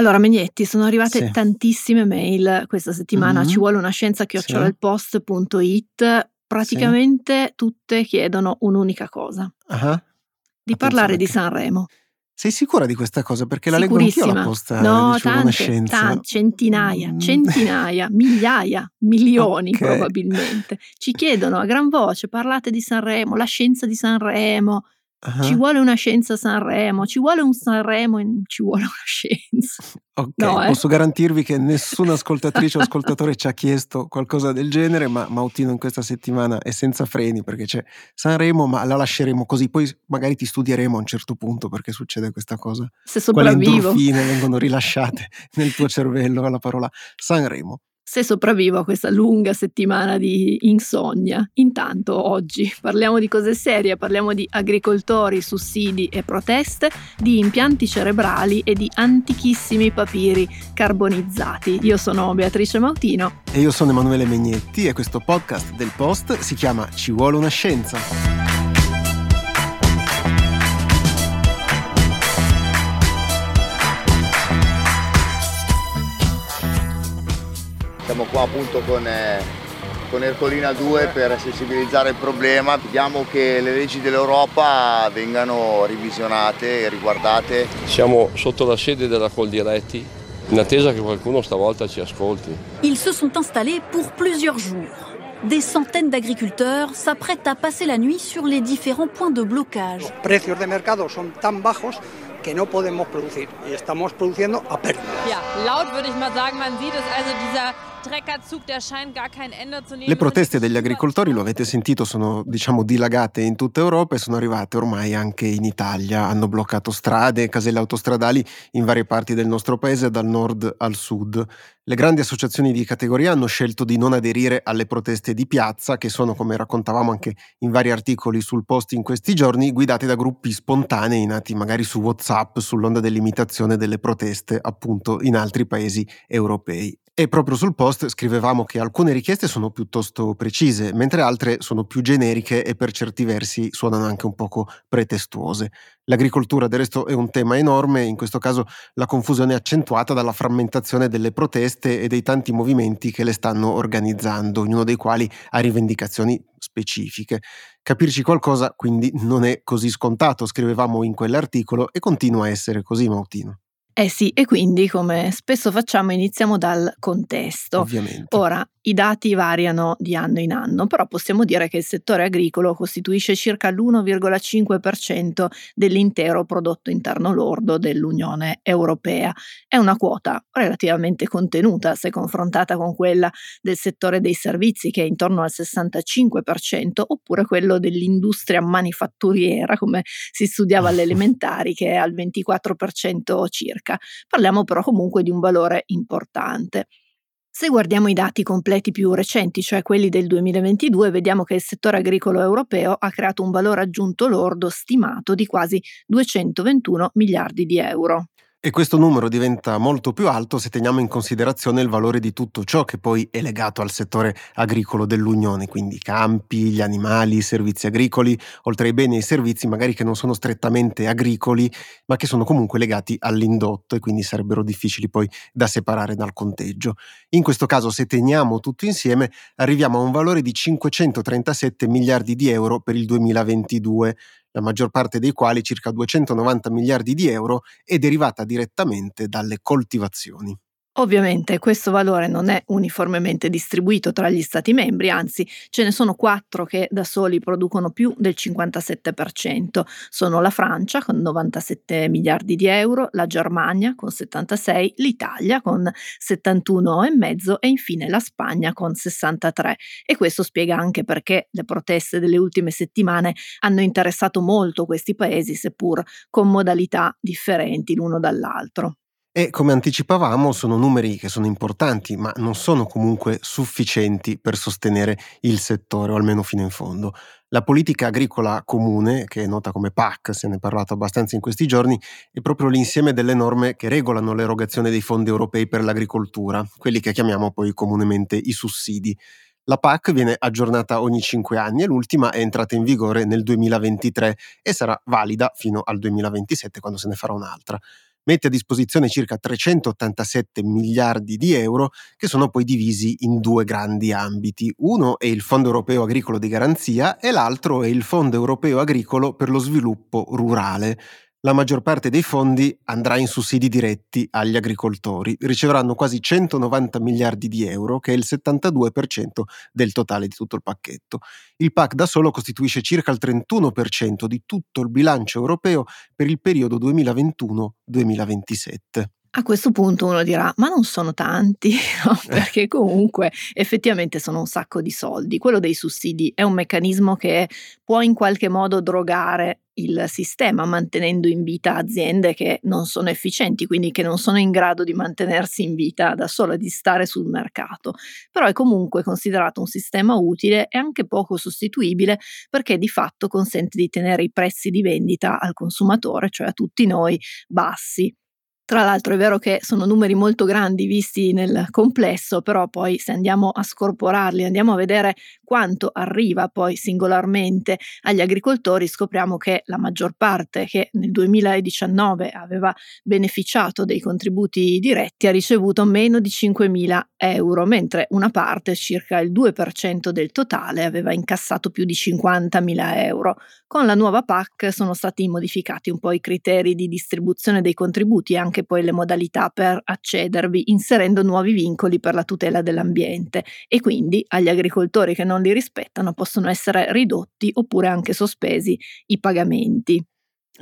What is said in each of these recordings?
Allora, Megnetti, sono arrivate Sì. tantissime mail questa settimana. Mhm. Ci vuole una scienza chiocciolailpost.it. Praticamente tutte chiedono un'unica cosa: Ah, di Attenzione parlare di Sanremo. Sei sicura di questa cosa? Perché la leggo anch'io la posta No, di tante, scienza. tan- centinaia, Mm. centinaia, migliaia, milioni Ok. probabilmente. Ci chiedono a gran voce: parlate di Sanremo, la scienza di Sanremo. Ah, Ci vuole una scienza Sanremo, ci vuole un Sanremo, e ci vuole una scienza. Ok, No, eh. posso garantirvi che nessuna ascoltatrice o ascoltatore ci ha chiesto qualcosa del genere, ma Mautino in questa settimana è senza freni perché c'è Sanremo, ma la lasceremo così, poi magari ti studieremo a un certo punto perché succede questa cosa. Se sopravvivo. endorfine vengono rilasciate nel tuo cervello alla parola Sanremo. Se sopravvivo a questa lunga settimana di insonnia. Intanto oggi parliamo di cose serie, parliamo di agricoltori, sussidi e proteste, di impianti cerebrali e di antichissimi papiri carbonizzati. Io sono Beatrice Mautino. E io sono Emanuele Megnetti e questo podcast del Post si chiama Ci vuole una scienza. Siamo qua appunto con, eh, con Ercolina 2 per sensibilizzare il problema. Chiediamo che le leggi dell'Europa vengano revisionate e riguardate. Siamo sotto la sede della Coldiretti, in attesa che qualcuno stavolta ci ascolti. Ils se sont installés pour plusieurs jours. Des centaines d'agriculteurs s'apprêtent à passer la nuit sur les différents points de blocage. Los precios de mercado son tan bajos que no podemos producir y estamos produciendo a pérdida. Ja, laut würde ich mal sagen, man sieht es also dieser Le proteste degli agricoltori, lo avete sentito, sono diciamo dilagate in tutta Europa e sono arrivate ormai anche in Italia. Hanno bloccato strade, caselle autostradali in varie parti del nostro paese, dal nord al sud. Le grandi associazioni di categoria hanno scelto di non aderire alle proteste di piazza, che sono, come raccontavamo anche in vari articoli sul post in questi giorni, guidate da gruppi spontanei nati magari su WhatsApp sull'onda dell'imitazione delle proteste appunto in altri paesi europei. E proprio sul post scrivevamo che alcune richieste sono piuttosto precise, mentre altre sono più generiche e per certi versi suonano anche un poco pretestuose. L'agricoltura del resto è un tema enorme, in questo caso la confusione è accentuata dalla frammentazione delle proteste e dei tanti movimenti che le stanno organizzando, ognuno dei quali ha rivendicazioni specifiche. Capirci qualcosa quindi non è così scontato, scrivevamo in quell'articolo e continua a essere così, Mautino, Eh sì, e quindi, come spesso facciamo, iniziamo dal contesto. ovviamente. Ora, i dati variano di anno in anno, però possiamo dire che il settore agricolo costituisce circa l'1,5% dell'intero prodotto interno lordo dell'Unione Europea. È una quota relativamente contenuta se confrontata con quella del settore dei servizi che è intorno al 65% oppure quello dell'industria manifatturiera come si studiava alle elementari che è al 24% circa. Parliamo però comunque di un valore importante. Se guardiamo i dati completi più recenti, cioè quelli del 2022, vediamo che il settore agricolo europeo ha creato un valore aggiunto lordo stimato di quasi 221 miliardi di euro. E questo numero diventa molto più alto se teniamo in considerazione il valore di tutto ciò che poi è legato al settore agricolo dell'Unione, quindi i campi, gli animali, i servizi agricoli, oltre ai beni e ai servizi magari che non sono strettamente agricoli, ma che sono comunque legati all'indotto e quindi sarebbero difficili poi da separare dal conteggio. In questo caso, se teniamo tutto insieme, arriviamo a un valore di 537 miliardi di euro per il 2022, la maggior parte dei quali, circa 290 miliardi di euro, è derivata direttamente dalle coltivazioni. Ovviamente questo valore non è uniformemente distribuito tra gli Stati membri, anzi ce ne sono quattro che da soli producono più del 57%. Sono la Francia con 97 miliardi di euro, la Germania con 76, l'Italia con 71,5 e infine la Spagna con 63. E questo spiega anche perché le proteste delle ultime settimane hanno interessato molto questi paesi, seppur con modalità differenti l'uno dall'altro. E come anticipavamo sono numeri che sono importanti, ma non sono comunque sufficienti per sostenere il settore, o almeno fino in fondo. La politica agricola comune, che è nota come PAC, se ne è parlato abbastanza in questi giorni, è proprio l'insieme delle norme che regolano l'erogazione dei fondi europei per l'agricoltura, quelli che chiamiamo poi comunemente i sussidi. La PAC viene aggiornata ogni cinque anni e l'ultima è entrata in vigore nel 2023 e sarà valida fino al 2027 quando se ne farà un'altra. Mette a disposizione circa 387 miliardi di euro che sono poi divisi in due grandi ambiti. Uno è il Fondo Europeo Agricolo di Garanzia e l'altro è il Fondo Europeo Agricolo per lo Sviluppo Rurale la maggior parte dei fondi andrà in sussidi diretti agli agricoltori. Riceveranno quasi 190 miliardi di euro, che è il 72% del totale di tutto il pacchetto. Il PAC da solo costituisce circa il 31% di tutto il bilancio europeo per il periodo 2021-2027. A questo punto uno dirà, ma non sono tanti, no? Eh. perché comunque effettivamente sono un sacco di soldi. Quello dei sussidi è un meccanismo che può in qualche modo drogare il sistema, mantenendo in vita aziende che non sono efficienti, quindi che non sono in grado di mantenersi in vita da sole, di stare sul mercato. Però è comunque considerato un sistema utile e anche poco sostituibile perché di fatto consente di tenere i prezzi di vendita al consumatore, cioè a tutti noi, bassi. Tra l'altro è vero che sono numeri molto grandi visti nel complesso, però poi se andiamo a scorporarli, andiamo a vedere quanto arriva poi singolarmente agli agricoltori, scopriamo che la maggior parte che nel 2019 aveva beneficiato dei contributi diretti ha ricevuto meno di 5.000 euro, mentre una parte, circa il 2% del totale, aveva incassato più di 50.000 euro. Con la nuova PAC sono stati modificati un po' i criteri di distribuzione dei contributi anche anche poi le modalità per accedervi, inserendo nuovi vincoli per la tutela dell'ambiente e quindi agli agricoltori che non li rispettano possono essere ridotti oppure anche sospesi i pagamenti.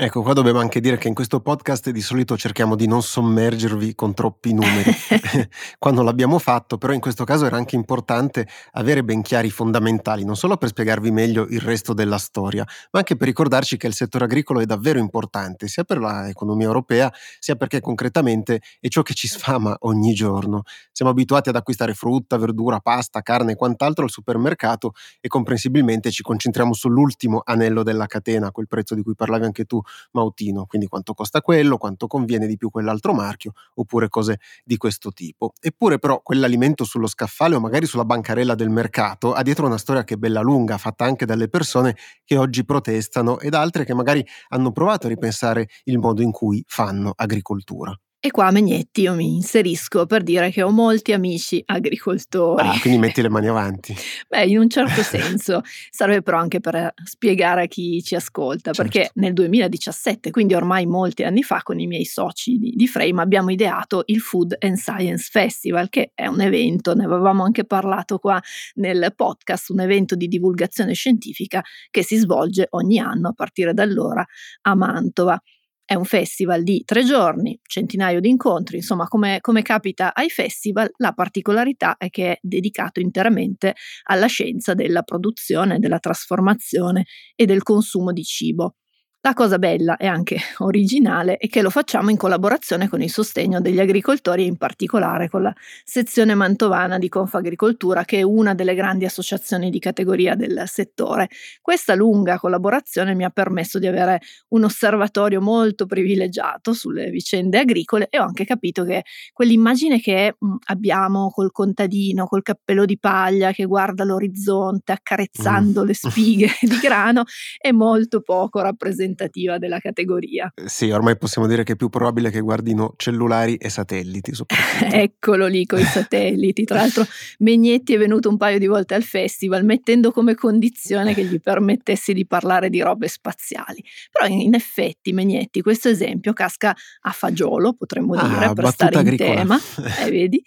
Ecco, qua dobbiamo anche dire che in questo podcast di solito cerchiamo di non sommergervi con troppi numeri quando l'abbiamo fatto, però in questo caso era anche importante avere ben chiari i fondamentali, non solo per spiegarvi meglio il resto della storia, ma anche per ricordarci che il settore agricolo è davvero importante, sia per l'economia europea, sia perché concretamente è ciò che ci sfama ogni giorno. Siamo abituati ad acquistare frutta, verdura, pasta, carne e quant'altro al supermercato e comprensibilmente ci concentriamo sull'ultimo anello della catena, quel prezzo di cui parlavi anche tu Mautino, quindi quanto costa quello, quanto conviene di più quell'altro marchio, oppure cose di questo tipo. Eppure però quell'alimento sullo scaffale o magari sulla bancarella del mercato ha dietro una storia che è bella lunga, fatta anche dalle persone che oggi protestano ed altre che magari hanno provato a ripensare il modo in cui fanno agricoltura. E qua Megnetti io mi inserisco per dire che ho molti amici agricoltori. Ah, quindi metti le mani avanti. Beh, in un certo senso, serve però anche per spiegare a chi ci ascolta, certo. perché nel 2017, quindi ormai molti anni fa, con i miei soci di, di Frame abbiamo ideato il Food and Science Festival, che è un evento, ne avevamo anche parlato qua nel podcast, un evento di divulgazione scientifica che si svolge ogni anno a partire da allora a Mantova. È un festival di tre giorni, centinaio di incontri, insomma come, come, capita ai festival, la particolarità è che è dedicato interamente alla scienza della produzione, della trasformazione e del consumo di cibo. La cosa bella e anche originale è che lo facciamo in collaborazione con il sostegno degli agricoltori e in particolare con la sezione mantovana di Confagricoltura che è una delle grandi associazioni di categoria del settore. Questa lunga collaborazione mi ha permesso di avere un osservatorio molto privilegiato sulle vicende agricole e ho anche capito che quell'immagine che mh, abbiamo col contadino, col cappello di paglia che guarda l'orizzonte accarezzando mm. le spighe di grano è molto poco rappresentativa rappresentativa della categoria. Eh, sì, ormai possiamo dire che è più probabile che guardino cellulari e satelliti. Eccolo lì con i satelliti. Tra l'altro Megnetti è venuto un paio di volte al festival mettendo come condizione che gli permettessi di parlare di robe spaziali. Però in effetti Megnetti questo esempio casca a fagiolo, potremmo ah, dire, per stare in agricola. tema. Eh, vedi?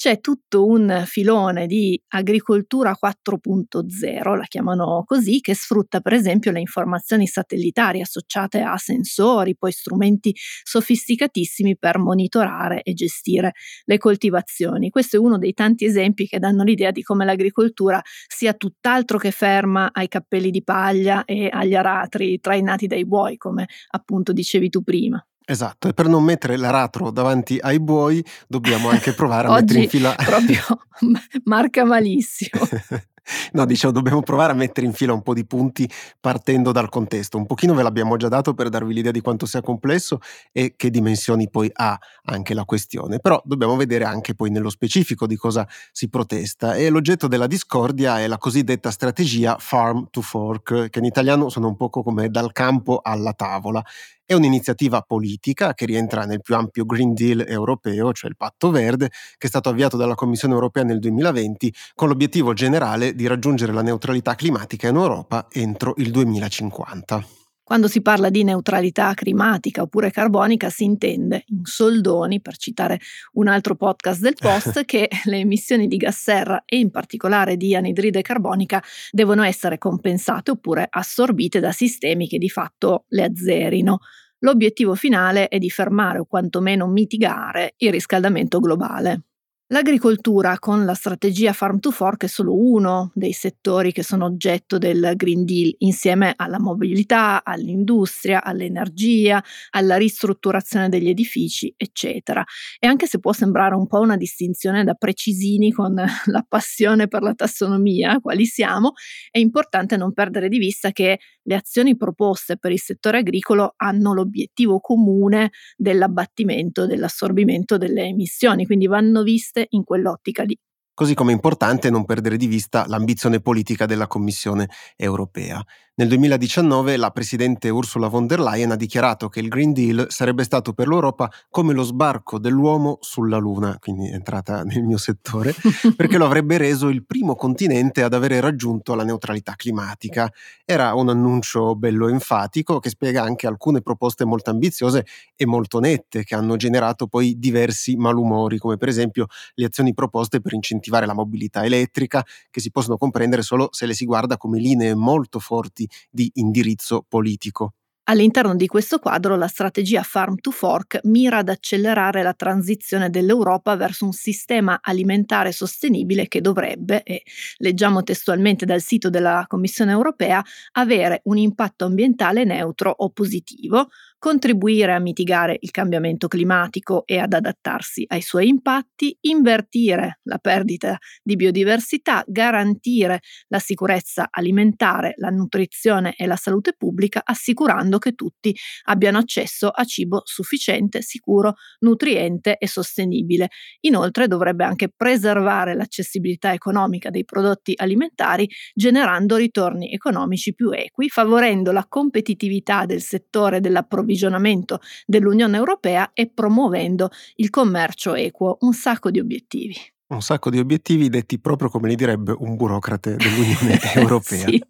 C'è tutto un filone di agricoltura 4.0, la chiamano così, che sfrutta per esempio le informazioni satellitari associate a sensori, poi strumenti sofisticatissimi per monitorare e gestire le coltivazioni. Questo è uno dei tanti esempi che danno l'idea di come l'agricoltura sia tutt'altro che ferma ai cappelli di paglia e agli aratri trainati dai buoi, come appunto dicevi tu prima. Esatto, e per non mettere l'aratro davanti ai buoi dobbiamo anche provare a mettere in fila... proprio marca malissimo. No, diciamo, dobbiamo provare a mettere in fila un po' di punti partendo dal contesto. Un pochino ve l'abbiamo già dato per darvi l'idea di quanto sia complesso e che dimensioni poi ha anche la questione, però dobbiamo vedere anche poi nello specifico di cosa si protesta. E l'oggetto della discordia è la cosiddetta strategia farm to fork, che in italiano sono un poco come dal campo alla tavola. È un'iniziativa politica che rientra nel più ampio Green Deal europeo, cioè il Patto Verde, che è stato avviato dalla Commissione europea nel 2020 con l'obiettivo generale di raggiungere la neutralità climatica in Europa entro il 2050. Quando si parla di neutralità climatica oppure carbonica si intende in soldoni, per citare un altro podcast del Post, che le emissioni di gas serra e in particolare di anidride carbonica devono essere compensate oppure assorbite da sistemi che di fatto le azzerino. L'obiettivo finale è di fermare o quantomeno mitigare il riscaldamento globale. L'agricoltura con la strategia Farm to Fork è solo uno dei settori che sono oggetto del Green Deal, insieme alla mobilità, all'industria, all'energia, alla ristrutturazione degli edifici, eccetera. E anche se può sembrare un po' una distinzione da precisini con la passione per la tassonomia, quali siamo, è importante non perdere di vista che le azioni proposte per il settore agricolo hanno l'obiettivo comune dell'abbattimento, dell'assorbimento delle emissioni, quindi vanno viste in quell'ottica lì così come è importante non perdere di vista l'ambizione politica della Commissione europea. Nel 2019 la Presidente Ursula von der Leyen ha dichiarato che il Green Deal sarebbe stato per l'Europa come lo sbarco dell'uomo sulla Luna, quindi è entrata nel mio settore, perché lo avrebbe reso il primo continente ad avere raggiunto la neutralità climatica. Era un annuncio bello enfatico che spiega anche alcune proposte molto ambiziose e molto nette che hanno generato poi diversi malumori, come per esempio le azioni proposte per incentivare la mobilità elettrica, che si possono comprendere solo se le si guarda come linee molto forti di indirizzo politico. All'interno di questo quadro la strategia Farm to Fork mira ad accelerare la transizione dell'Europa verso un sistema alimentare sostenibile che dovrebbe, e leggiamo testualmente dal sito della Commissione europea, avere un impatto ambientale neutro o positivo, contribuire a mitigare il cambiamento climatico e ad adattarsi ai suoi impatti, invertire la perdita di biodiversità, garantire la sicurezza alimentare, la nutrizione e la salute pubblica, assicurando che tutti abbiano accesso a cibo sufficiente, sicuro, nutriente e sostenibile. Inoltre dovrebbe anche preservare l'accessibilità economica dei prodotti alimentari, generando ritorni economici più equi, favorendo la competitività del settore della produzione approvvigionamento dell'Unione Europea e promuovendo il commercio equo, un sacco di obiettivi. Un sacco di obiettivi detti proprio come li direbbe un burocrate dell'Unione Europea. sì.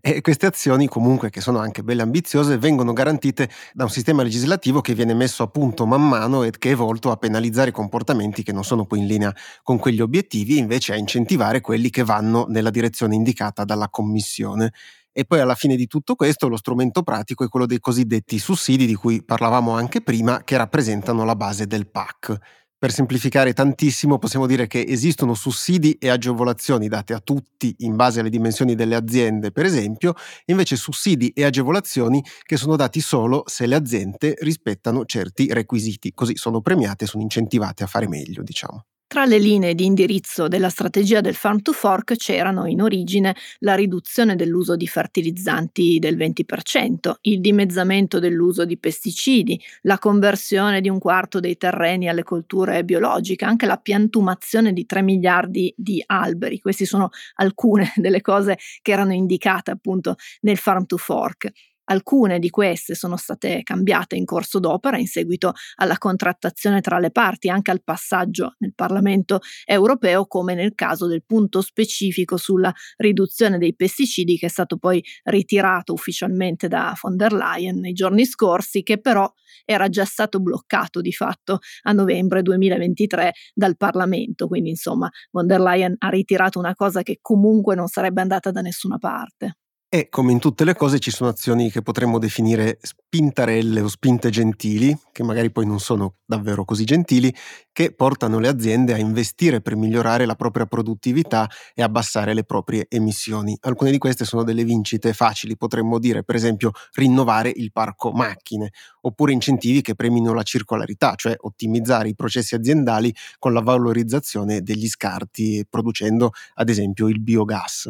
E queste azioni, comunque, che sono anche belle ambiziose, vengono garantite da un sistema legislativo che viene messo a punto man mano e che è volto a penalizzare comportamenti che non sono poi in linea con quegli obiettivi, invece a incentivare quelli che vanno nella direzione indicata dalla Commissione. E poi alla fine di tutto questo lo strumento pratico è quello dei cosiddetti sussidi di cui parlavamo anche prima, che rappresentano la base del PAC. Per semplificare tantissimo possiamo dire che esistono sussidi e agevolazioni date a tutti in base alle dimensioni delle aziende, per esempio, invece sussidi e agevolazioni che sono dati solo se le aziende rispettano certi requisiti, così sono premiate, sono incentivate a fare meglio, diciamo. Tra le linee di indirizzo della strategia del Farm to Fork c'erano in origine la riduzione dell'uso di fertilizzanti del 20%, il dimezzamento dell'uso di pesticidi, la conversione di un quarto dei terreni alle colture biologiche, anche la piantumazione di 3 miliardi di alberi. Queste sono alcune delle cose che erano indicate appunto nel Farm to Fork. Alcune di queste sono state cambiate in corso d'opera in seguito alla contrattazione tra le parti, anche al passaggio nel Parlamento europeo, come nel caso del punto specifico sulla riduzione dei pesticidi che è stato poi ritirato ufficialmente da von der Leyen nei giorni scorsi, che però era già stato bloccato di fatto a novembre 2023 dal Parlamento. Quindi insomma von der Leyen ha ritirato una cosa che comunque non sarebbe andata da nessuna parte. E come in tutte le cose ci sono azioni che potremmo definire spintarelle o spinte gentili, che magari poi non sono davvero così gentili, che portano le aziende a investire per migliorare la propria produttività e abbassare le proprie emissioni. Alcune di queste sono delle vincite facili, potremmo dire per esempio rinnovare il parco macchine, oppure incentivi che premino la circolarità, cioè ottimizzare i processi aziendali con la valorizzazione degli scarti, producendo ad esempio il biogas.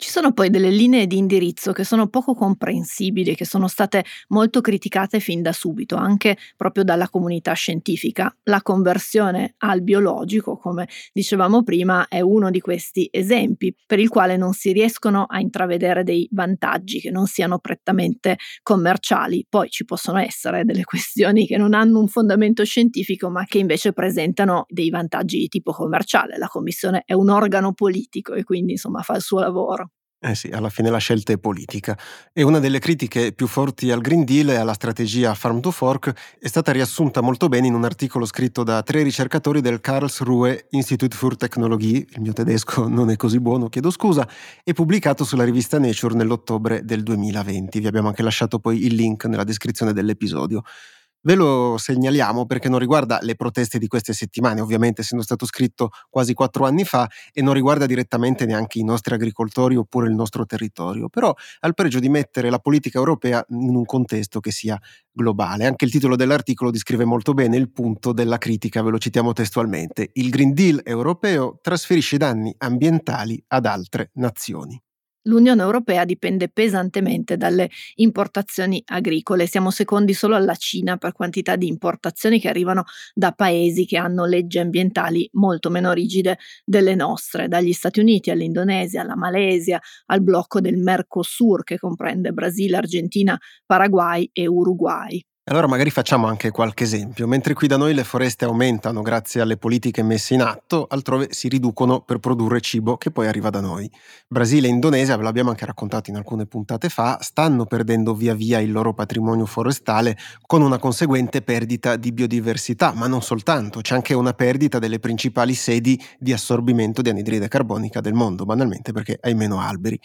Ci sono poi delle linee di indirizzo che sono poco comprensibili, che sono state molto criticate fin da subito, anche proprio dalla comunità scientifica. La conversione al biologico, come dicevamo prima, è uno di questi esempi per il quale non si riescono a intravedere dei vantaggi che non siano prettamente commerciali. Poi ci possono essere delle questioni che non hanno un fondamento scientifico, ma che invece presentano dei vantaggi di tipo commerciale. La commissione è un organo politico e quindi insomma fa il suo lavoro. Eh sì, alla fine la scelta è politica. E una delle critiche più forti al Green Deal e alla strategia Farm to Fork è stata riassunta molto bene in un articolo scritto da tre ricercatori del Karlsruhe Institut für Technologie, il mio tedesco non è così buono, chiedo scusa, e pubblicato sulla rivista Nature nell'ottobre del 2020. Vi abbiamo anche lasciato poi il link nella descrizione dell'episodio. Ve lo segnaliamo perché non riguarda le proteste di queste settimane, ovviamente essendo stato scritto quasi quattro anni fa e non riguarda direttamente neanche i nostri agricoltori oppure il nostro territorio, però ha il pregio di mettere la politica europea in un contesto che sia globale. Anche il titolo dell'articolo descrive molto bene il punto della critica, ve lo citiamo testualmente. Il Green Deal europeo trasferisce danni ambientali ad altre nazioni. L'Unione Europea dipende pesantemente dalle importazioni agricole, siamo secondi solo alla Cina per quantità di importazioni che arrivano da paesi che hanno leggi ambientali molto meno rigide delle nostre, dagli Stati Uniti all'Indonesia, alla Malesia, al blocco del Mercosur che comprende Brasile, Argentina, Paraguay e Uruguay. Allora magari facciamo anche qualche esempio. Mentre qui da noi le foreste aumentano grazie alle politiche messe in atto, altrove si riducono per produrre cibo che poi arriva da noi. Brasile e Indonesia, ve l'abbiamo anche raccontato in alcune puntate fa, stanno perdendo via via il loro patrimonio forestale con una conseguente perdita di biodiversità, ma non soltanto, c'è anche una perdita delle principali sedi di assorbimento di anidride carbonica del mondo, banalmente perché hai meno alberi.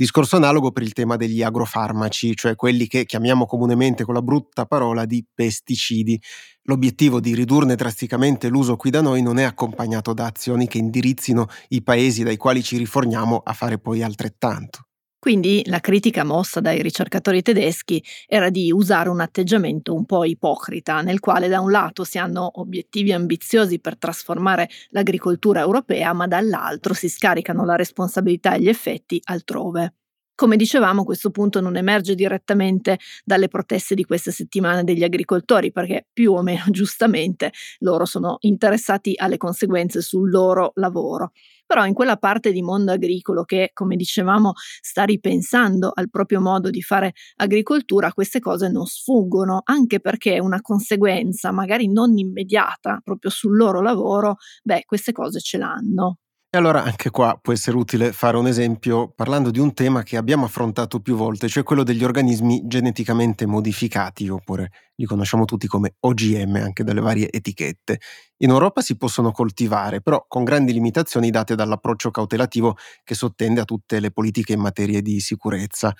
Discorso analogo per il tema degli agrofarmaci, cioè quelli che chiamiamo comunemente con la brutta parola di pesticidi. L'obiettivo di ridurne drasticamente l'uso qui da noi non è accompagnato da azioni che indirizzino i paesi dai quali ci riforniamo a fare poi altrettanto. Quindi la critica mossa dai ricercatori tedeschi era di usare un atteggiamento un po' ipocrita, nel quale da un lato si hanno obiettivi ambiziosi per trasformare l'agricoltura europea, ma dall'altro si scaricano la responsabilità e gli effetti altrove. Come dicevamo, questo punto non emerge direttamente dalle proteste di queste settimane degli agricoltori, perché più o meno giustamente loro sono interessati alle conseguenze sul loro lavoro. Però in quella parte di mondo agricolo che, come dicevamo, sta ripensando al proprio modo di fare agricoltura, queste cose non sfuggono, anche perché una conseguenza magari non immediata proprio sul loro lavoro, beh, queste cose ce l'hanno. E allora anche qua può essere utile fare un esempio parlando di un tema che abbiamo affrontato più volte, cioè quello degli organismi geneticamente modificati, oppure li conosciamo tutti come OGM anche dalle varie etichette. In Europa si possono coltivare, però con grandi limitazioni date dall'approccio cautelativo che sottende a tutte le politiche in materia di sicurezza.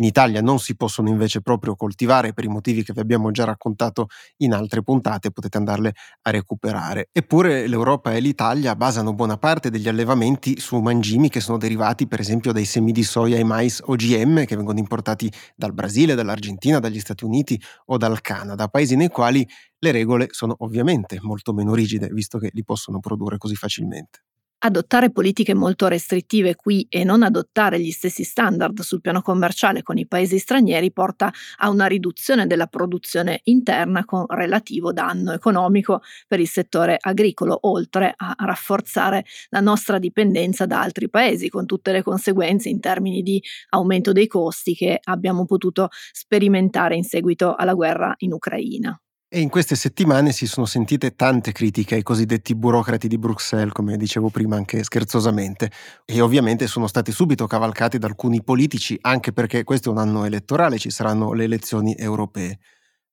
In Italia non si possono invece proprio coltivare per i motivi che vi abbiamo già raccontato in altre puntate, potete andarle a recuperare. Eppure l'Europa e l'Italia basano buona parte degli allevamenti su mangimi che sono derivati per esempio dai semi di soia e mais OGM che vengono importati dal Brasile, dall'Argentina, dagli Stati Uniti o dal Canada, paesi nei quali le regole sono ovviamente molto meno rigide, visto che li possono produrre così facilmente. Adottare politiche molto restrittive qui e non adottare gli stessi standard sul piano commerciale con i paesi stranieri porta a una riduzione della produzione interna con relativo danno economico per il settore agricolo, oltre a rafforzare la nostra dipendenza da altri paesi, con tutte le conseguenze in termini di aumento dei costi che abbiamo potuto sperimentare in seguito alla guerra in Ucraina. E in queste settimane si sono sentite tante critiche ai cosiddetti burocrati di Bruxelles, come dicevo prima anche scherzosamente, e ovviamente sono stati subito cavalcati da alcuni politici, anche perché questo è un anno elettorale, ci saranno le elezioni europee.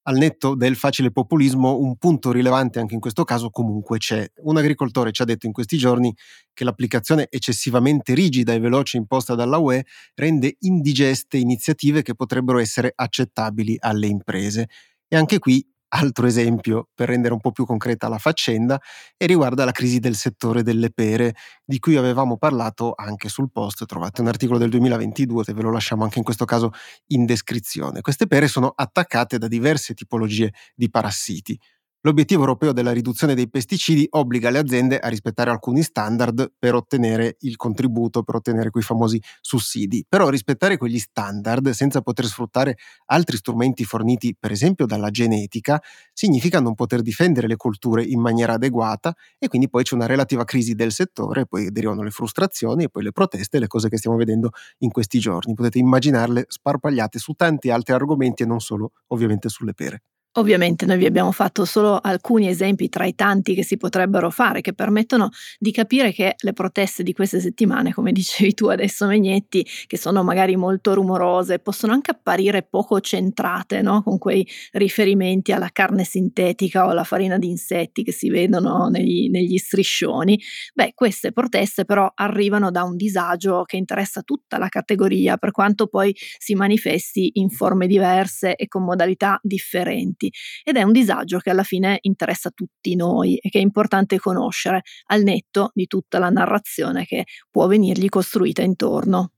al netto del facile populismo, un punto rilevante anche in questo caso comunque c'è. Un agricoltore ci ha detto in questi giorni che l'applicazione eccessivamente rigida e veloce imposta dalla UE rende indigeste iniziative che potrebbero essere accettabili alle imprese. E anche qui altro esempio per rendere un po' più concreta la faccenda e riguarda la crisi del settore delle pere di cui avevamo parlato anche sul post, trovate un articolo del 2022 e ve lo lasciamo anche in questo caso in descrizione. Queste pere sono attaccate da diverse tipologie di parassiti. L'obiettivo europeo della riduzione dei pesticidi obbliga le aziende a rispettare alcuni standard per ottenere il contributo, per ottenere quei famosi sussidi. Però rispettare quegli standard senza poter sfruttare altri strumenti forniti, per esempio dalla genetica, significa non poter difendere le colture in maniera adeguata e quindi poi c'è una relativa crisi del settore, poi derivano le frustrazioni e poi le proteste, le cose che stiamo vedendo in questi giorni. Potete immaginarle sparpagliate su tanti altri argomenti e non solo ovviamente sulle pere. Ovviamente noi vi abbiamo fatto solo alcuni esempi tra i tanti che si potrebbero fare, che permettono di capire che le proteste di queste settimane, come dicevi tu adesso Megnetti, che sono magari molto rumorose, possono anche apparire poco centrate, no? con quei riferimenti alla carne sintetica o alla farina di insetti che si vedono negli, negli striscioni. Beh, queste proteste però arrivano da un disagio che interessa tutta la categoria, per quanto poi si manifesti in forme diverse e con modalità differenti avanti ed è un disagio che alla fine interessa tutti noi e che è importante conoscere al netto di tutta la narrazione che può venirgli costruita intorno.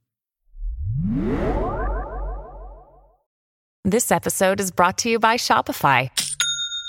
This episode is brought to you by Shopify.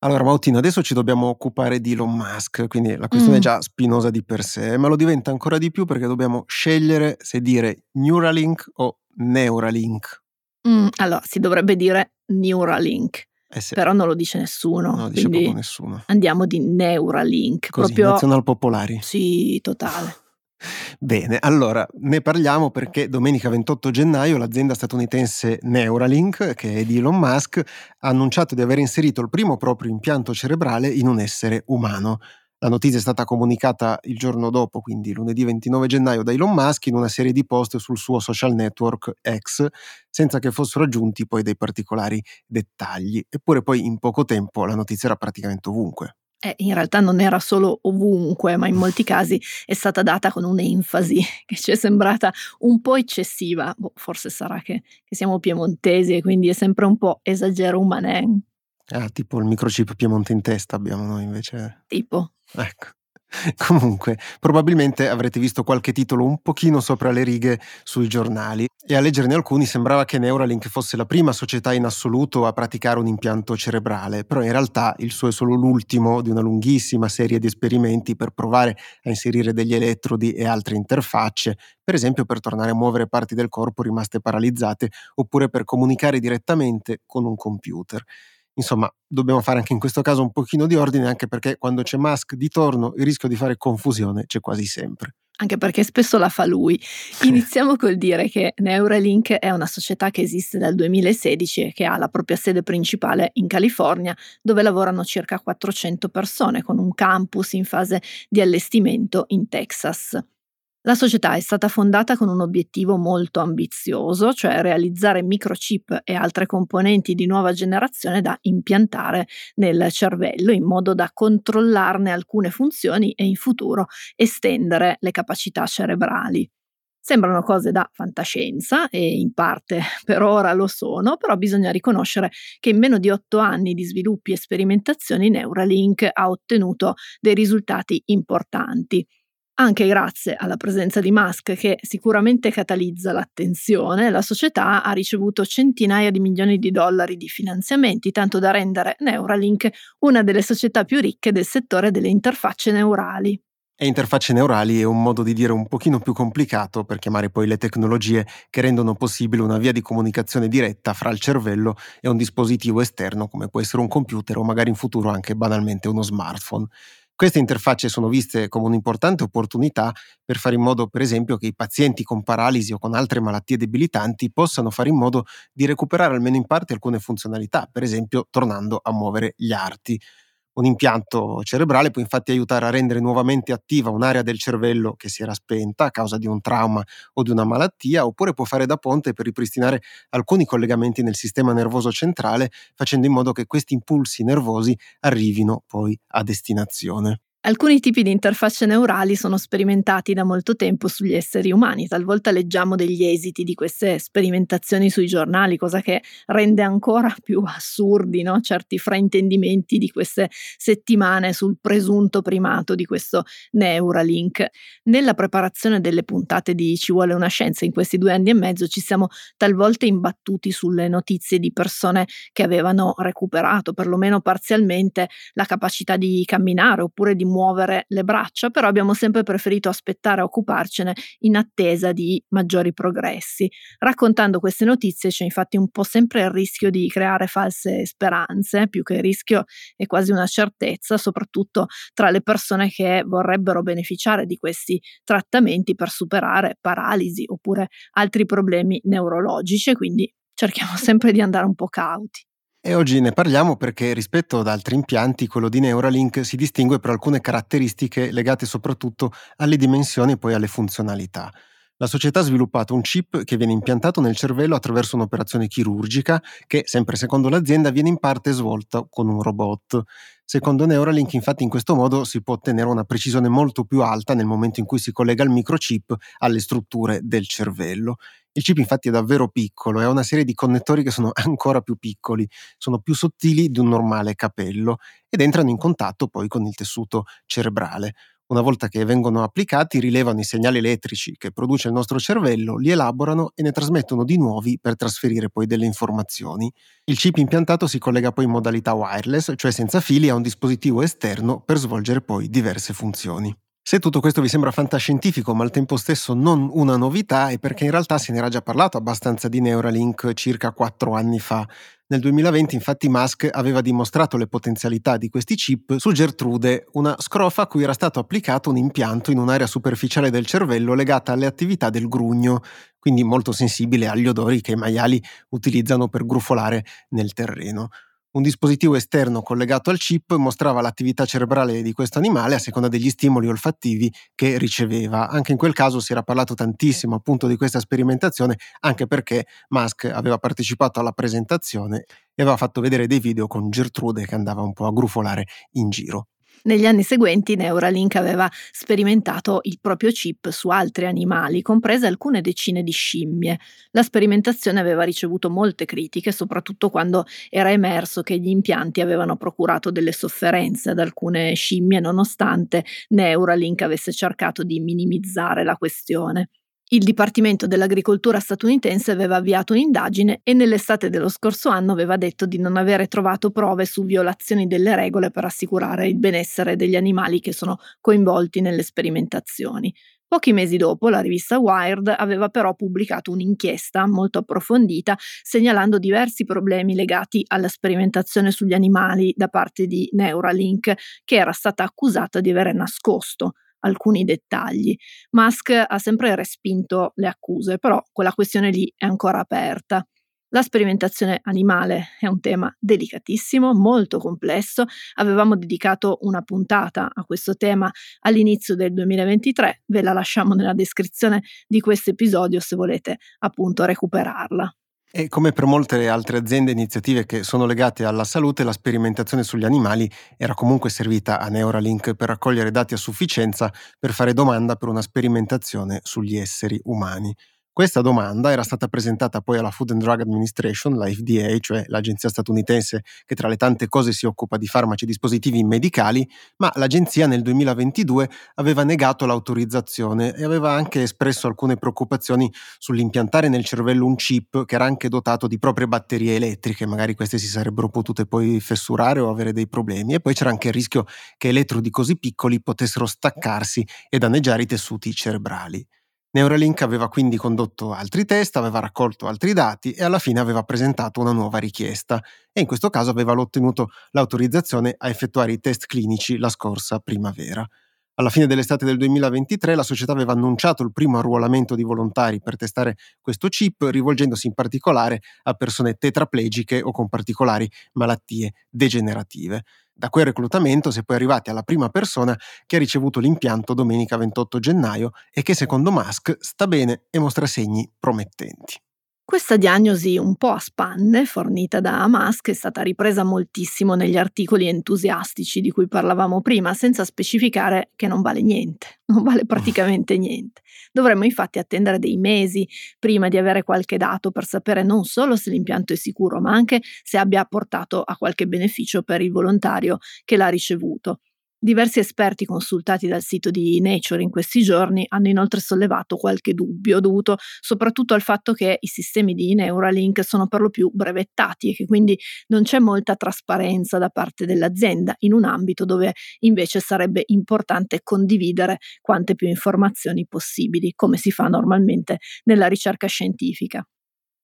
Allora Mautina, adesso ci dobbiamo occupare di Elon Musk, quindi la questione mm. è già spinosa di per sé, ma lo diventa ancora di più perché dobbiamo scegliere se dire Neuralink o Neuralink. Mm, allora, si dovrebbe dire Neuralink. Eh sì. Però non lo dice nessuno. Non lo dice proprio nessuno. Andiamo di Neuralink. Così, proprio... nazional popolari. Sì, totale. Bene, allora ne parliamo perché domenica 28 gennaio l'azienda statunitense Neuralink, che è di Elon Musk, ha annunciato di aver inserito il primo proprio impianto cerebrale in un essere umano. La notizia è stata comunicata il giorno dopo, quindi lunedì 29 gennaio, da Elon Musk in una serie di post sul suo social network X, senza che fossero aggiunti poi dei particolari dettagli. Eppure poi in poco tempo la notizia era praticamente ovunque. Eh, in realtà non era solo ovunque, ma in molti casi è stata data con un'enfasi che ci è sembrata un po' eccessiva. Boh, forse sarà che, che, siamo piemontesi e quindi è sempre un po' esagero umanen. Ah, tipo il microchip Piemonte in testa abbiamo noi invece. Tipo. Ecco. Comunque, probabilmente avrete visto qualche titolo un pochino sopra le righe sui giornali e a leggerne alcuni sembrava che Neuralink fosse la prima società in assoluto a praticare un impianto cerebrale, però in realtà il suo è solo l'ultimo di una lunghissima serie di esperimenti per provare a inserire degli elettrodi e altre interfacce, per esempio per tornare a muovere parti del corpo rimaste paralizzate oppure per comunicare direttamente con un computer. Insomma, dobbiamo fare anche in questo caso un pochino di ordine, anche perché quando c'è Musk di torno il rischio di fare confusione c'è quasi sempre. Anche perché spesso la fa lui. Iniziamo col dire che Neuralink è una società che esiste dal 2016 e che ha la propria sede principale in California, dove lavorano circa 400 persone, con un campus in fase di allestimento in Texas. La società è stata fondata con un obiettivo molto ambizioso, cioè realizzare microchip e altre componenti di nuova generazione da impiantare nel cervello in modo da controllarne alcune funzioni e in futuro estendere le capacità cerebrali. Sembrano cose da fantascienza e in parte per ora lo sono, però bisogna riconoscere che in meno di otto anni di sviluppi e sperimentazioni Neuralink ha ottenuto dei risultati importanti anche grazie alla presenza di Musk che sicuramente catalizza l'attenzione, la società ha ricevuto centinaia di milioni di dollari di finanziamenti, tanto da rendere Neuralink una delle società più ricche del settore delle interfacce neurali. E interfacce neurali è un modo di dire un pochino più complicato per chiamare poi le tecnologie che rendono possibile una via di comunicazione diretta fra il cervello e un dispositivo esterno come può essere un computer o magari in futuro anche banalmente uno smartphone. Queste interfacce sono viste come un'importante opportunità per fare in modo, per esempio, che i pazienti con paralisi o con altre malattie debilitanti possano fare in modo di recuperare almeno in parte alcune funzionalità, per esempio tornando a muovere gli arti. Un impianto cerebrale può infatti aiutare a rendere nuovamente attiva un'area del cervello che si era spenta a causa di un trauma o di una malattia, oppure può fare da ponte per ripristinare alcuni collegamenti nel sistema nervoso centrale, facendo in modo che questi impulsi nervosi arrivino poi a destinazione. Alcuni tipi di interfacce neurali sono sperimentati da molto tempo sugli esseri umani, talvolta leggiamo degli esiti di queste sperimentazioni sui giornali, cosa che rende ancora più assurdi no? certi fraintendimenti di queste settimane sul presunto primato di questo Neuralink. Nella preparazione delle puntate di Ci vuole una scienza in questi due anni e mezzo ci siamo talvolta imbattuti sulle notizie di persone che avevano recuperato, perlomeno parzialmente, la capacità di camminare oppure di muovere muovere le braccia, però abbiamo sempre preferito aspettare a occuparcene in attesa di maggiori progressi. Raccontando queste notizie c'è infatti un po' sempre il rischio di creare false speranze, più che il rischio è quasi una certezza, soprattutto tra le persone che vorrebbero beneficiare di questi trattamenti per superare paralisi oppure altri problemi neurologici, quindi cerchiamo sempre di andare un po' cauti. E oggi ne parliamo perché rispetto ad altri impianti quello di Neuralink si distingue per alcune caratteristiche legate soprattutto alle dimensioni e poi alle funzionalità. La società ha sviluppato un chip che viene impiantato nel cervello attraverso un'operazione chirurgica che, sempre secondo l'azienda, viene in parte svolta con un robot. Secondo Neuralink, infatti, in questo modo si può ottenere una precisione molto più alta nel momento in cui si collega il microchip alle strutture del cervello. Il chip infatti è davvero piccolo e ha una serie di connettori che sono ancora più piccoli, sono più sottili di un normale capello ed entrano in contatto poi con il tessuto cerebrale. Una volta che vengono applicati, rilevano i segnali elettrici che produce il nostro cervello, li elaborano e ne trasmettono di nuovi per trasferire poi delle informazioni. Il chip impiantato si collega poi in modalità wireless, cioè senza fili, a un dispositivo esterno per svolgere poi diverse funzioni. Se tutto questo vi sembra fantascientifico ma al tempo stesso non una novità è perché in realtà se ne era già parlato abbastanza di Neuralink circa quattro anni fa. Nel 2020 infatti Musk aveva dimostrato le potenzialità di questi chip su Gertrude, una scrofa a cui era stato applicato un impianto in un'area superficiale del cervello legata alle attività del grugno, quindi molto sensibile agli odori che i maiali utilizzano per grufolare nel terreno. Un dispositivo esterno collegato al chip mostrava l'attività cerebrale di questo animale a seconda degli stimoli olfattivi che riceveva. Anche in quel caso si era parlato tantissimo appunto di questa sperimentazione, anche perché Musk aveva partecipato alla presentazione e aveva fatto vedere dei video con Gertrude che andava un po' a grufolare in giro. Negli anni seguenti Neuralink aveva sperimentato il proprio chip su altri animali, comprese alcune decine di scimmie. La sperimentazione aveva ricevuto molte critiche, soprattutto quando era emerso che gli impianti avevano procurato delle sofferenze ad alcune scimmie, nonostante Neuralink avesse cercato di minimizzare la questione. Il Dipartimento dell'Agricoltura statunitense aveva avviato un'indagine e nell'estate dello scorso anno aveva detto di non avere trovato prove su violazioni delle regole per assicurare il benessere degli animali che sono coinvolti nelle sperimentazioni. Pochi mesi dopo, la rivista Wired aveva però pubblicato un'inchiesta molto approfondita segnalando diversi problemi legati alla sperimentazione sugli animali da parte di Neuralink, che era stata accusata di avere nascosto alcuni dettagli. Musk ha sempre respinto le accuse, però quella questione lì è ancora aperta. La sperimentazione animale è un tema delicatissimo, molto complesso. Avevamo dedicato una puntata a questo tema all'inizio del 2023, ve la lasciamo nella descrizione di questo episodio se volete appunto recuperarla. E come per molte altre aziende e iniziative che sono legate alla salute, la sperimentazione sugli animali era comunque servita a Neuralink per raccogliere dati a sufficienza per fare domanda per una sperimentazione sugli esseri umani. Questa domanda era stata presentata poi alla Food and Drug Administration, la FDA, cioè l'agenzia statunitense che tra le tante cose si occupa di farmaci e dispositivi medicali, ma l'agenzia nel 2022 aveva negato l'autorizzazione e aveva anche espresso alcune preoccupazioni sull'impiantare nel cervello un chip che era anche dotato di proprie batterie elettriche, magari queste si sarebbero potute poi fessurare o avere dei problemi e poi c'era anche il rischio che elettrodi così piccoli potessero staccarsi e danneggiare i tessuti cerebrali. Neuralink aveva quindi condotto altri test, aveva raccolto altri dati e alla fine aveva presentato una nuova richiesta e in questo caso aveva ottenuto l'autorizzazione a effettuare i test clinici la scorsa primavera. Alla fine dell'estate del 2023 la società aveva annunciato il primo arruolamento di volontari per testare questo chip, rivolgendosi in particolare a persone tetraplegiche o con particolari malattie degenerative. Da quel reclutamento si è poi arrivati alla prima persona che ha ricevuto l'impianto domenica 28 gennaio e che secondo Musk sta bene e mostra segni promettenti. Questa diagnosi un po' a spanne, fornita da Musk, è stata ripresa moltissimo negli articoli entusiastici di cui parlavamo prima, senza specificare che non vale niente, non vale praticamente niente. Dovremmo infatti attendere dei mesi prima di avere qualche dato per sapere non solo se l'impianto è sicuro, ma anche se abbia portato a qualche beneficio per il volontario che l'ha ricevuto. Diversi esperti consultati dal sito di Nature in questi giorni hanno inoltre sollevato qualche dubbio dovuto soprattutto al fatto che i sistemi di Neuralink sono per lo più brevettati e che quindi non c'è molta trasparenza da parte dell'azienda in un ambito dove invece sarebbe importante condividere quante più informazioni possibili, come si fa normalmente nella ricerca scientifica.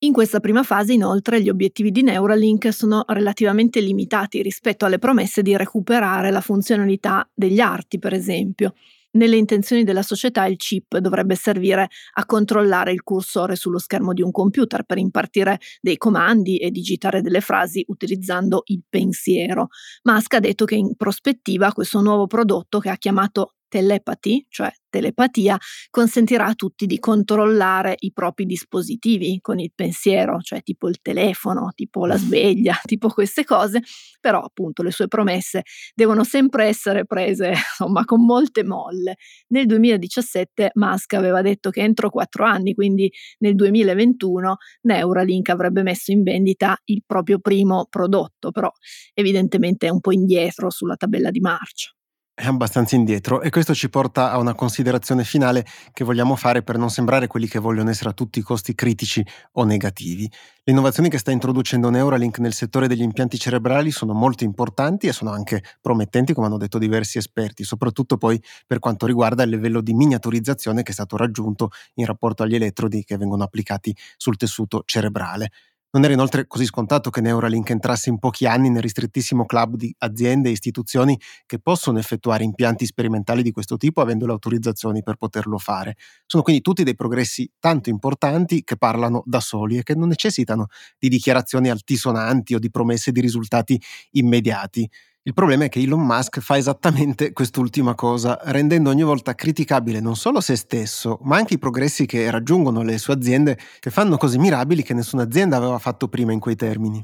In questa prima fase, inoltre, gli obiettivi di Neuralink sono relativamente limitati rispetto alle promesse di recuperare la funzionalità degli arti, per esempio. Nelle intenzioni della società il chip dovrebbe servire a controllare il cursore sullo schermo di un computer per impartire dei comandi e digitare delle frasi utilizzando il pensiero. Musk ha detto che in prospettiva questo nuovo prodotto che ha chiamato telepathy, cioè telepatia, consentirà a tutti di controllare i propri dispositivi con il pensiero, cioè tipo il telefono, tipo la sveglia, tipo queste cose, però appunto le sue promesse devono sempre essere prese insomma con molte molle. Nel 2017 Musk aveva detto che entro quattro anni, quindi nel 2021, Neuralink avrebbe messo in vendita il proprio primo prodotto, però evidentemente è un po' indietro sulla tabella di marcia. È abbastanza indietro e questo ci porta a una considerazione finale che vogliamo fare per non sembrare quelli che vogliono essere a tutti i costi critici o negativi. Le innovazioni che sta introducendo Neuralink nel settore degli impianti cerebrali sono molto importanti e sono anche promettenti, come hanno detto diversi esperti, soprattutto poi per quanto riguarda il livello di miniaturizzazione che è stato raggiunto in rapporto agli elettrodi che vengono applicati sul tessuto cerebrale. Non era inoltre così scontato che Neuralink entrasse in pochi anni nel ristrettissimo club di aziende e istituzioni che possono effettuare impianti sperimentali di questo tipo avendo le autorizzazioni per poterlo fare. Sono quindi tutti dei progressi tanto importanti che parlano da soli e che non necessitano di dichiarazioni altisonanti o di promesse di risultati immediati. Il problema è che Elon Musk fa esattamente quest'ultima cosa, rendendo ogni volta criticabile non solo se stesso, ma anche i progressi che raggiungono le sue aziende, che fanno cose mirabili che nessuna azienda aveva fatto prima in quei termini.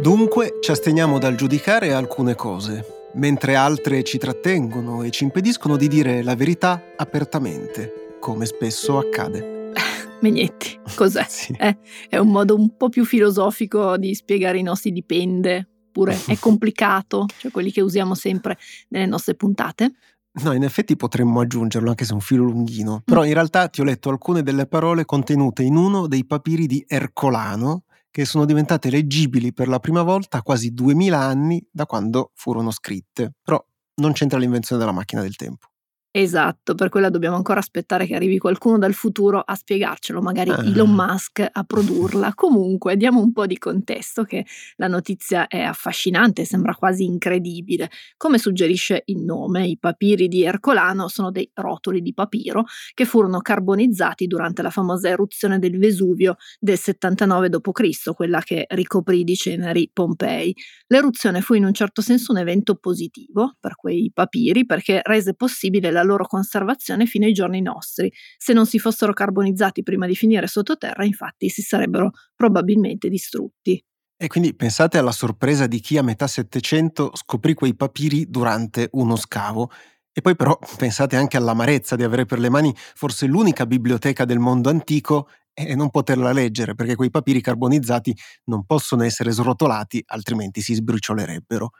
Dunque ci asteniamo dal giudicare alcune cose mentre altre ci trattengono e ci impediscono di dire la verità apertamente, come spesso accade. Megnetti, cos'è? sì. eh, è un modo un po' più filosofico di spiegare i nostri dipende, oppure è complicato, cioè quelli che usiamo sempre nelle nostre puntate? No, in effetti potremmo aggiungerlo anche se è un filo lunghino, però in realtà ti ho letto alcune delle parole contenute in uno dei papiri di Ercolano, che sono diventate leggibili per la prima volta quasi 2000 anni da quando furono scritte. Però non c'entra l'invenzione della macchina del tempo. Esatto, per quella dobbiamo ancora aspettare che arrivi qualcuno dal futuro a spiegarcelo, magari eh. Elon Musk a produrla. Comunque, diamo un po' di contesto che la notizia è affascinante, sembra quasi incredibile. Come suggerisce il nome, i papiri di Ercolano sono dei rotoli di papiro che furono carbonizzati durante la famosa eruzione del Vesuvio del 79 d.C., quella che ricoprì di ceneri Pompei. L'eruzione fu in un certo senso un evento positivo per quei papiri perché rese possibile la la loro conservazione fino ai giorni nostri. Se non si fossero carbonizzati prima di finire sottoterra, infatti, si sarebbero probabilmente distrutti. E quindi pensate alla sorpresa di chi a metà Settecento scoprì quei papiri durante uno scavo. E poi però pensate anche all'amarezza di avere per le mani forse l'unica biblioteca del mondo antico e non poterla leggere perché quei papiri carbonizzati non possono essere srotolati, altrimenti si sbriciolerebbero.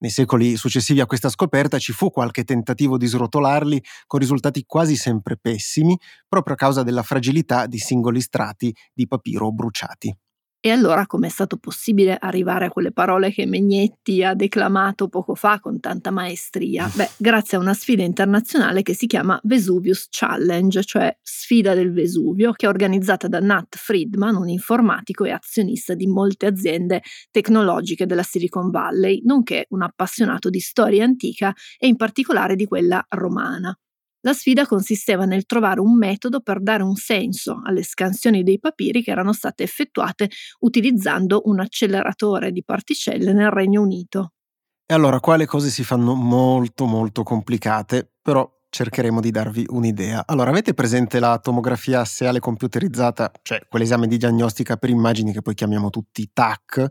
Nei secoli successivi a questa scoperta ci fu qualche tentativo di srotolarli con risultati quasi sempre pessimi, proprio a causa della fragilità di singoli strati di papiro bruciati. E allora com'è stato possibile arrivare a quelle parole che Megnetti ha declamato poco fa con tanta maestria? Beh, grazie a una sfida internazionale che si chiama Vesuvius Challenge, cioè sfida del Vesuvio, che è organizzata da Nat Friedman, un informatico e azionista di molte aziende tecnologiche della Silicon Valley, nonché un appassionato di storia antica e in particolare di quella romana. La sfida consisteva nel trovare un metodo per dare un senso alle scansioni dei papiri che erano state effettuate utilizzando un acceleratore di particelle nel Regno Unito. E allora qua le cose si fanno molto molto complicate, però cercheremo di darvi un'idea. Allora, avete presente la tomografia assiale computerizzata, cioè quell'esame di diagnostica per immagini che poi chiamiamo tutti TAC?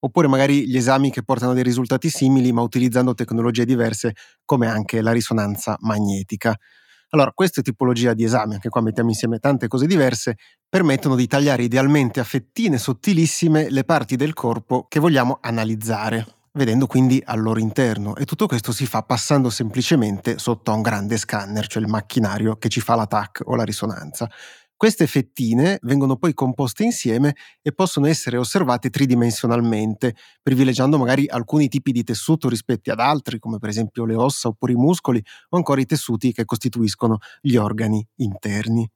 Oppure magari gli esami che portano dei risultati simili ma utilizzando tecnologie diverse come anche la risonanza magnetica. Allora, queste tipologie di esami, anche qua mettiamo insieme tante cose diverse, permettono di tagliare idealmente a fettine sottilissime le parti del corpo che vogliamo analizzare, vedendo quindi al loro interno. E tutto questo si fa passando semplicemente sotto a un grande scanner, cioè il macchinario che ci fa la TAC o la risonanza. Queste fettine vengono poi composte insieme e possono essere osservate tridimensionalmente, privilegiando magari alcuni tipi di tessuto rispetto ad altri, come per esempio le ossa oppure i muscoli, o ancora i tessuti che costituiscono gli organi interni.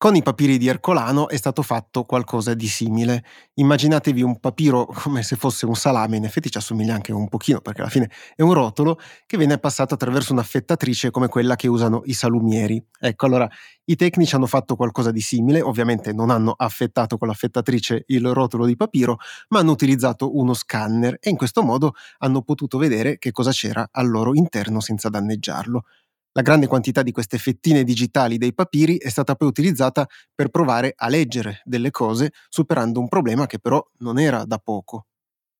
Con i papiri di Ercolano è stato fatto qualcosa di simile. Immaginatevi un papiro come se fosse un salame, in effetti ci assomiglia anche un pochino perché alla fine è un rotolo che viene passato attraverso un'affettatrice come quella che usano i salumieri. Ecco, allora i tecnici hanno fatto qualcosa di simile, ovviamente non hanno affettato con l'affettatrice il rotolo di papiro, ma hanno utilizzato uno scanner e in questo modo hanno potuto vedere che cosa c'era al loro interno senza danneggiarlo. La grande quantità di queste fettine digitali dei papiri è stata poi utilizzata per provare a leggere delle cose, superando un problema che però non era da poco.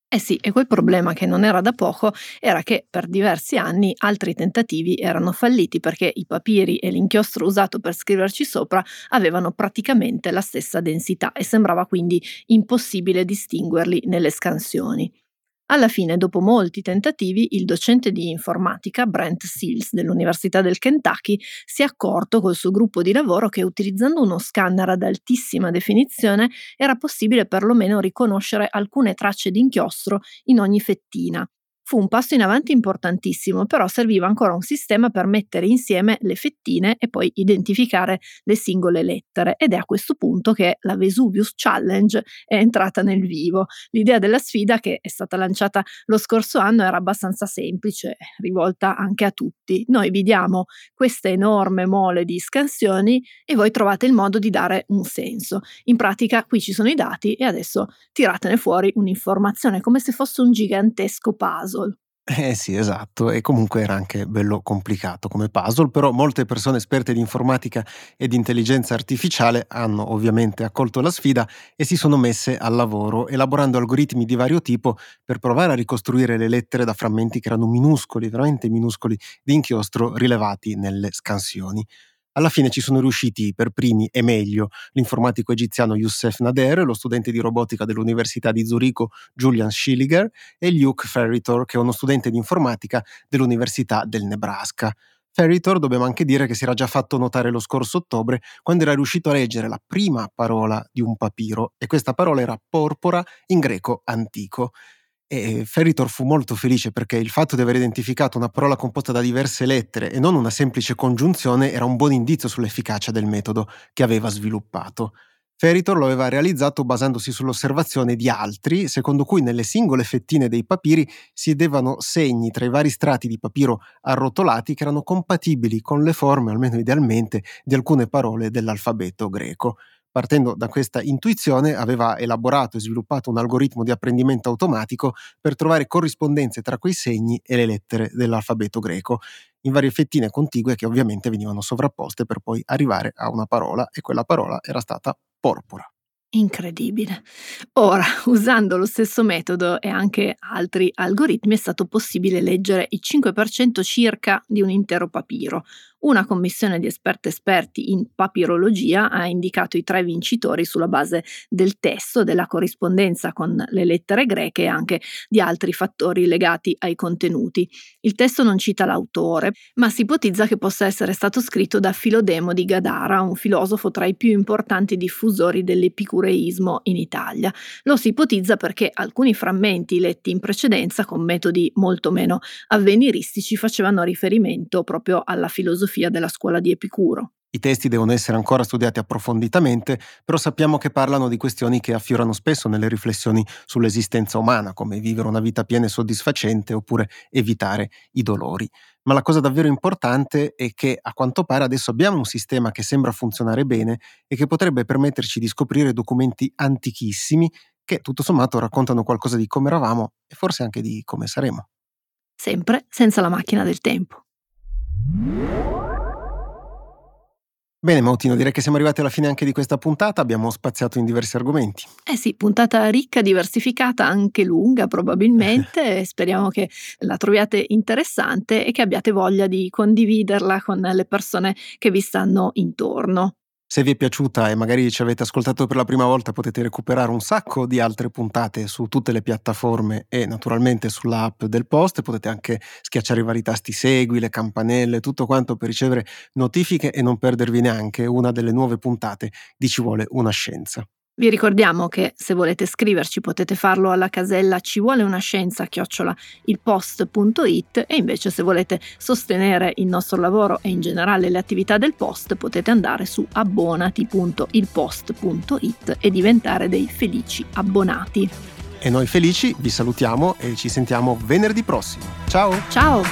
Eh sì, e quel problema che non era da poco era che per diversi anni altri tentativi erano falliti perché i papiri e l'inchiostro usato per scriverci sopra avevano praticamente la stessa densità e sembrava quindi impossibile distinguerli nelle scansioni. Alla fine, dopo molti tentativi, il docente di informatica Brent Seals dell'Università del Kentucky si è accorto col suo gruppo di lavoro che utilizzando uno scanner ad altissima definizione era possibile perlomeno riconoscere alcune tracce di inchiostro in ogni fettina. Fu un passo in avanti importantissimo, però serviva ancora un sistema per mettere insieme le fettine e poi identificare le singole lettere ed è a questo punto che la Vesuvius Challenge è entrata nel vivo. L'idea della sfida che è stata lanciata lo scorso anno era abbastanza semplice, rivolta anche a tutti. Noi vi diamo questa enorme mole di scansioni e voi trovate il modo di dare un senso. In pratica qui ci sono i dati e adesso tiratene fuori un'informazione come se fosse un gigantesco puzzle puzzle. Eh sì, esatto, e comunque era anche bello complicato come puzzle, però molte persone esperte di informatica e di intelligenza artificiale hanno ovviamente accolto la sfida e si sono messe al lavoro, elaborando algoritmi di vario tipo per provare a ricostruire le lettere da frammenti che erano minuscoli, veramente minuscoli, di inchiostro rilevati nelle scansioni. Alla fine ci sono riusciti per primi e meglio l'informatico egiziano Youssef Nader, lo studente di robotica dell'Università di Zurigo Julian Schilliger e Luke Ferritor, che è uno studente di informatica dell'Università del Nebraska. Ferritor dobbiamo anche dire che si era già fatto notare lo scorso ottobre quando era riuscito a leggere la prima parola di un papiro e questa parola era porpora in greco antico. E Ferritor fu molto felice perché il fatto di aver identificato una parola composta da diverse lettere e non una semplice congiunzione era un buon indizio sull'efficacia del metodo che aveva sviluppato. Ferritor lo aveva realizzato basandosi sull'osservazione di altri, secondo cui nelle singole fettine dei papiri si vedevano segni tra i vari strati di papiro arrotolati che erano compatibili con le forme, almeno idealmente, di alcune parole dell'alfabeto greco. Partendo da questa intuizione aveva elaborato e sviluppato un algoritmo di apprendimento automatico per trovare corrispondenze tra quei segni e le lettere dell'alfabeto greco, in varie fettine contigue che ovviamente venivano sovrapposte per poi arrivare a una parola e quella parola era stata porpora. Incredibile. Ora, usando lo stesso metodo e anche altri algoritmi è stato possibile leggere il 5% circa di un intero papiro, una commissione di esperti esperti in papirologia ha indicato i tre vincitori sulla base del testo, della corrispondenza con le lettere greche e anche di altri fattori legati ai contenuti. Il testo non cita l'autore, ma si ipotizza che possa essere stato scritto da Filodemo di Gadara, un filosofo tra i più importanti diffusori dell'epicureismo in Italia. Lo si ipotizza perché alcuni frammenti letti in precedenza con metodi molto meno avveniristici facevano riferimento proprio alla filosofia della scuola di Epicuro. I testi devono essere ancora studiati approfonditamente, però sappiamo che parlano di questioni che affiorano spesso nelle riflessioni sull'esistenza umana, come vivere una vita piena e soddisfacente oppure evitare i dolori. Ma la cosa davvero importante è che a quanto pare adesso abbiamo un sistema che sembra funzionare bene e che potrebbe permetterci di scoprire documenti antichissimi che tutto sommato raccontano qualcosa di come eravamo e forse anche di come saremo. Sempre senza la macchina del tempo. Bene Mautino, direi che siamo arrivati alla fine anche di questa puntata, abbiamo spaziato in diversi argomenti. Eh sì, puntata ricca, diversificata, anche lunga probabilmente, speriamo che la troviate interessante e che abbiate voglia di condividerla con le persone che vi stanno intorno. Se vi è piaciuta e magari ci avete ascoltato per la prima volta potete recuperare un sacco di altre puntate su tutte le piattaforme e naturalmente sull'app del post. Potete anche schiacciare i vari tasti segui, le campanelle, tutto quanto per ricevere notifiche e non perdervi neanche una delle nuove puntate di Ci vuole una scienza. Vi ricordiamo che se volete scriverci potete farlo alla casella ci vuole una scienza chiocciola ilpost.it e invece se volete sostenere il nostro lavoro e in generale le attività del post potete andare su abbonati.ilpost.it e diventare dei felici abbonati. E noi felici vi salutiamo e ci sentiamo venerdì prossimo. Ciao! Ciao!